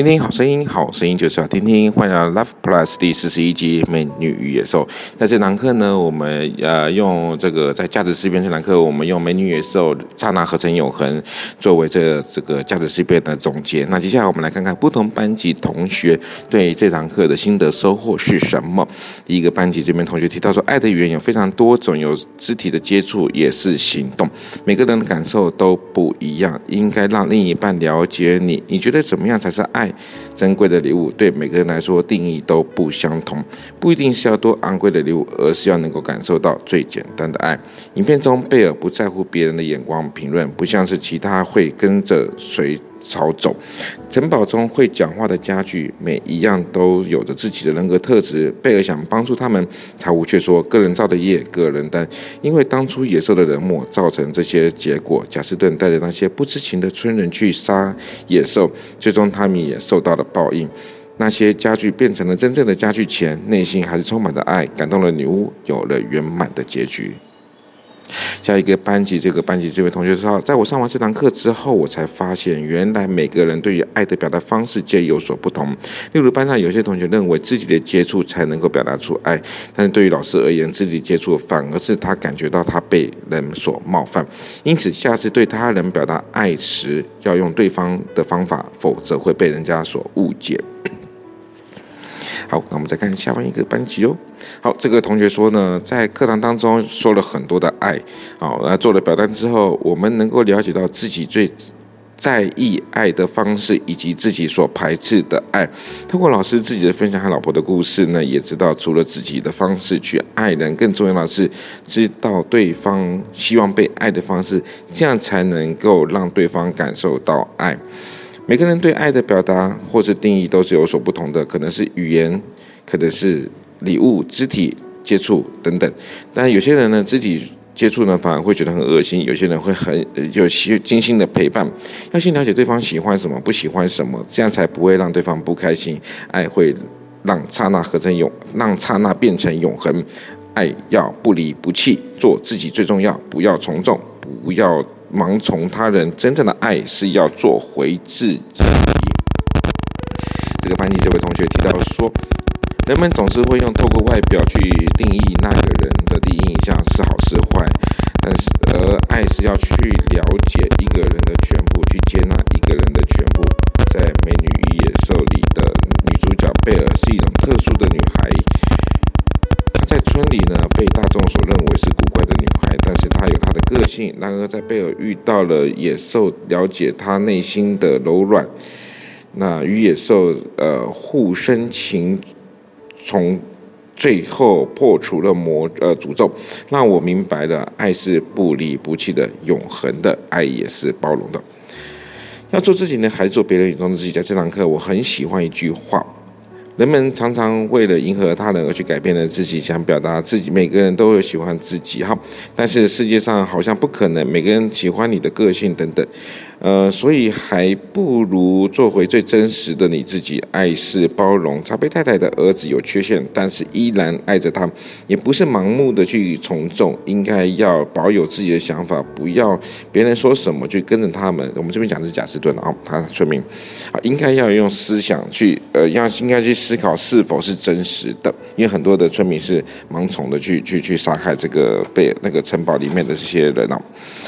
听听好声音，好声音就是要听听。欢迎来到 Love Plus 第四十一集《美女与野兽》。在这堂课呢，我们呃用这个在价值思辨这堂课，我们用《美女与野兽》刹那合成永恒作为这、这个价值思辨的总结。那接下来我们来看看不同班级同学对这堂课的心得收获是什么。第一个班级这边同学提到说，爱的语言有非常多种，有肢体的接触，也是行动。每个人的感受都不一样，应该让另一半了解你。你觉得怎么样才是爱？珍贵的礼物对每个人来说定义都不相同，不一定是要多昂贵的礼物，而是要能够感受到最简单的爱。影片中贝尔不在乎别人的眼光评论，不像是其他会跟着随潮走。城堡中会讲话的家具，每一样都有着自己的人格特质。贝尔想帮助他们，财务却说：“个人造的业，个人担。”因为当初野兽的冷漠造成这些结果。贾斯顿带着那些不知情的村人去杀野兽，最终他们也受到了报应。那些家具变成了真正的家具前，内心还是充满着爱，感动了女巫有了圆满的结局。下一个班级，这个班级这位同学说，在我上完这堂课之后，我才发现，原来每个人对于爱的表达方式皆有所不同。例如，班上有些同学认为自己的接触才能够表达出爱，但是对于老师而言，肢体接触反而是他感觉到他被人所冒犯。因此，下次对他人表达爱时，要用对方的方法，否则会被人家所误解。好，那我们再看下方一个班级哦。好，这个同学说呢，在课堂当中说了很多的爱，好，那做了表单之后，我们能够了解到自己最在意爱的方式，以及自己所排斥的爱。通过老师自己的分享和老婆的故事呢，也知道除了自己的方式去爱人，更重要的是知道对方希望被爱的方式，这样才能够让对方感受到爱。每个人对爱的表达或是定义都是有所不同的，可能是语言，可能是礼物、肢体接触等等。但有些人呢，肢体接触呢反而会觉得很恶心；有些人会很有些精心的陪伴。要先了解对方喜欢什么，不喜欢什么，这样才不会让对方不开心。爱会让刹那合成永，让刹那变成永恒。爱要不离不弃，做自己最重要，不要从众，不要。盲从他人，真正的爱是要做回自己。这个班级这位同学提到说，人们总是会用透过外表去定义那个人的第一印象是好是坏，但是而爱是要去了解一个人的全部，去接纳一个人的全部。在《美女与野兽》里的女主角贝尔是一种特殊的女孩。她在村里呢，被大众所认为是古怪的女孩，但是他有他的个性。然而，在贝尔遇到了野兽，了解他内心的柔软，那与野兽呃互生情，从最后破除了魔呃诅咒，让我明白了，爱是不离不弃的，永恒的爱也是包容的。要做自己呢，还是做别人眼中的自己？在这堂课，我很喜欢一句话。人们常常为了迎合他人而去改变了自己，想表达自己。每个人都会喜欢自己，哈，但是世界上好像不可能每个人喜欢你的个性等等。呃，所以还不如做回最真实的你自己。爱是包容，茶杯太太的儿子有缺陷，但是依然爱着他，也不是盲目的去从众，应该要保有自己的想法，不要别人说什么就跟着他们。我们这边讲的是贾斯顿啊，他村民啊，应该要用思想去，呃，要应该去思考是否是真实的，因为很多的村民是盲从的去去去杀害这个被那个城堡里面的这些人啊。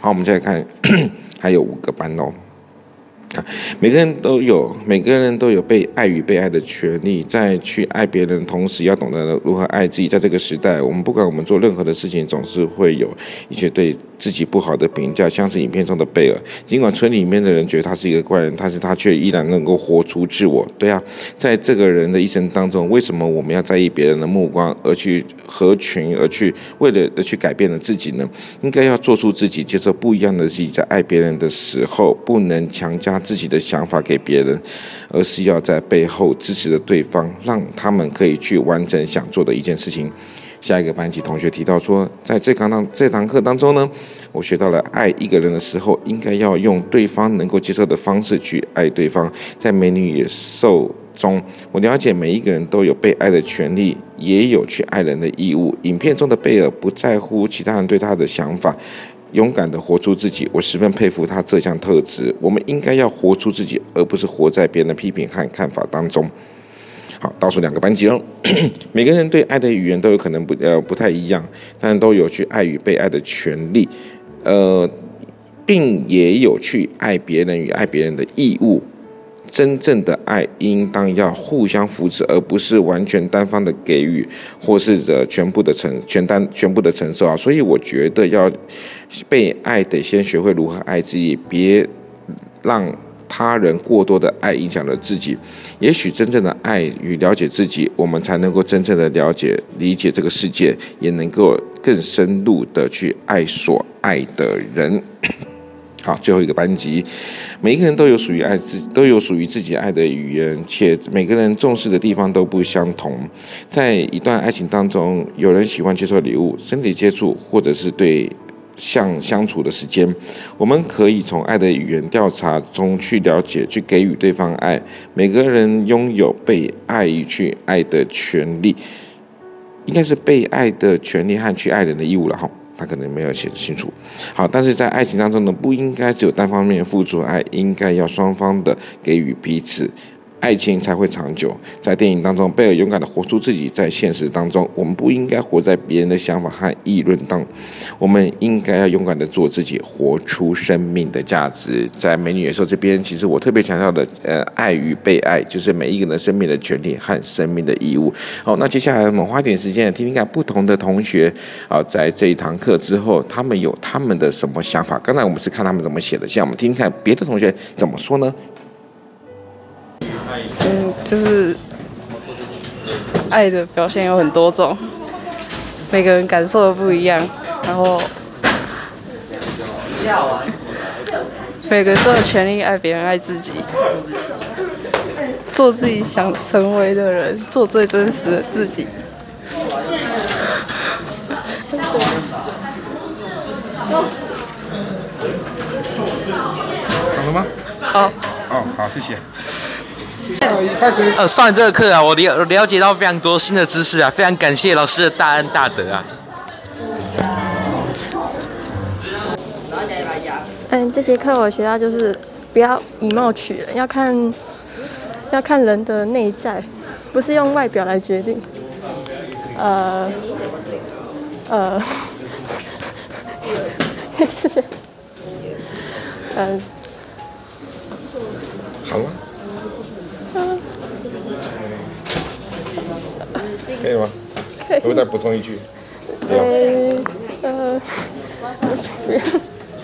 好，我们再来看。还有五个班哦。啊每个人都有，每个人都有被爱与被爱的权利。在去爱别人同时，要懂得如何爱自己。在这个时代，我们不管我们做任何的事情，总是会有一些对自己不好的评价。像是影片中的贝尔，尽管村里面的人觉得他是一个怪人，但是他却依然能够活出自我。对啊，在这个人的一生当中，为什么我们要在意别人的目光，而去合群，而去为了而去改变了自己呢？应该要做出自己，接受不一样的自己。在爱别人的时候，不能强加自己的想法给别人，而是要在背后支持着对方，让他们可以去完成想做的一件事情。下一个班级同学提到说，在这堂这堂课当中呢，我学到了爱一个人的时候，应该要用对方能够接受的方式去爱对方。在美女野兽中，我了解每一个人都有被爱的权利，也有去爱人的义务。影片中的贝尔不在乎其他人对他的想法。勇敢的活出自己，我十分佩服他这项特质。我们应该要活出自己，而不是活在别人的批评和看法当中。好，倒数两个班级喽。每个人对爱的语言都有可能不呃不太一样，但都有去爱与被爱的权利，呃，并也有去爱别人与爱别人的义务。真正的爱应当要互相扶持，而不是完全单方的给予，或是的全部的承全单全部的承受啊。所以我觉得要被爱，得先学会如何爱自己，别让他人过多的爱影响了自己。也许真正的爱与了解自己，我们才能够真正的了解理解这个世界，也能够更深入的去爱所爱的人。好，最后一个班级，每一个人都有属于爱自都有属于自己爱的语言，且每个人重视的地方都不相同。在一段爱情当中，有人喜欢接受礼物、身体接触，或者是对象相处的时间。我们可以从爱的语言调查中去了解，去给予对方爱。每个人拥有被爱与去爱的权利，应该是被爱的权利和去爱人的义务了哈。他可能没有写清楚，好，但是在爱情当中呢，不应该只有单方面付出爱，应该要双方的给予彼此。爱情才会长久。在电影当中，贝尔勇敢地活出自己；在现实当中，我们不应该活在别人的想法和议论当，我们应该要勇敢地做自己，活出生命的价值。在美女野兽这边，其实我特别强调的，呃，爱与被爱，就是每一个人生命的权利和生命的义务。好，那接下来我们花点时间听听看不同的同学啊，在这一堂课之后，他们有他们的什么想法？刚才我们是看他们怎么写的，现在我们听听看别的同学怎么说呢？嗯，就是爱的表现有很多种，每个人感受的不一样，然后每个人都有权利爱别人、爱自己，做自己想成为的人，做最真实的自己。好了吗？好。哦，好，谢谢。开始。呃，上完这个课啊，我了了解到非常多新的知识啊，非常感谢老师的大恩大德啊。嗯，这节课我学到就是不要以貌取人，要看要看人的内在，不是用外表来决定。呃，呃，谢谢。嗯。好了。可以吗？可以。我再补充一句。呃，呃，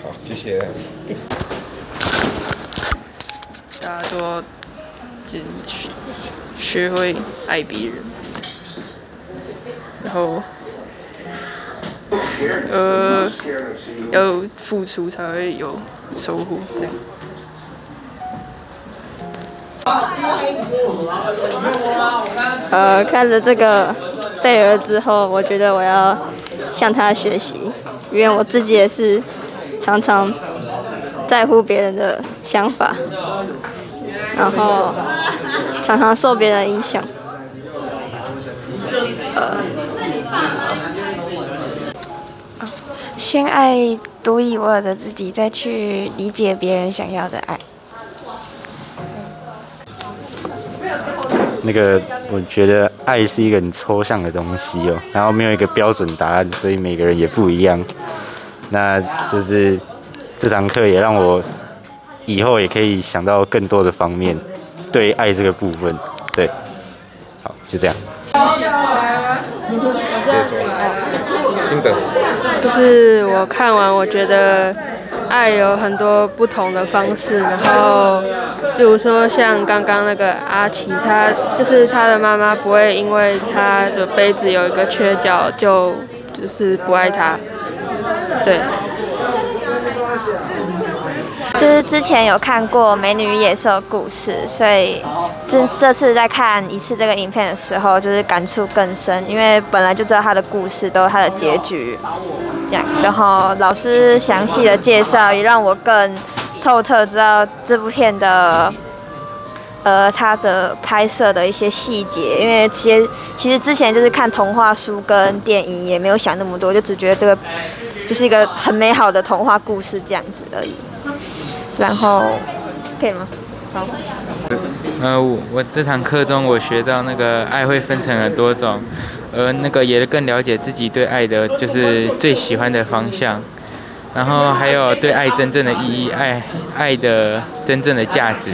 好，谢谢。大家多自己学学会爱别人，然后呃要付出才会有收获，这样。呃，看了这个贝尔之后，我觉得我要向他学习，因为我自己也是常常在乎别人的想法，然后常常受别人影响。呃，先爱独一无二的自己，再去理解别人想要的爱。那个，我觉得爱是一个很抽象的东西哦，然后没有一个标准答案，所以每个人也不一样。那就是这堂课也让我以后也可以想到更多的方面，对爱这个部分，对，好，就这样。心得，就是我看完，我觉得爱有很多不同的方式，然后，例如说像刚刚那个阿奇，他就是他的妈妈不会因为他的杯子有一个缺角就就是不爱他，对。就是之前有看过《美女与野兽》故事，所以这这次在看一次这个影片的时候，就是感触更深，因为本来就知道它的故事都它的结局，这样，然后老师详细的介绍也让我更透彻知道这部片的，呃，他的拍摄的一些细节，因为其实其实之前就是看童话书跟电影，也没有想那么多，就只觉得这个就是一个很美好的童话故事这样子而已。然后，可以吗？好。呃，我我这堂课中我学到那个爱会分成很多种，而那个也更了解自己对爱的就是最喜欢的方向，然后还有对爱真正的意义，爱爱的真正的价值。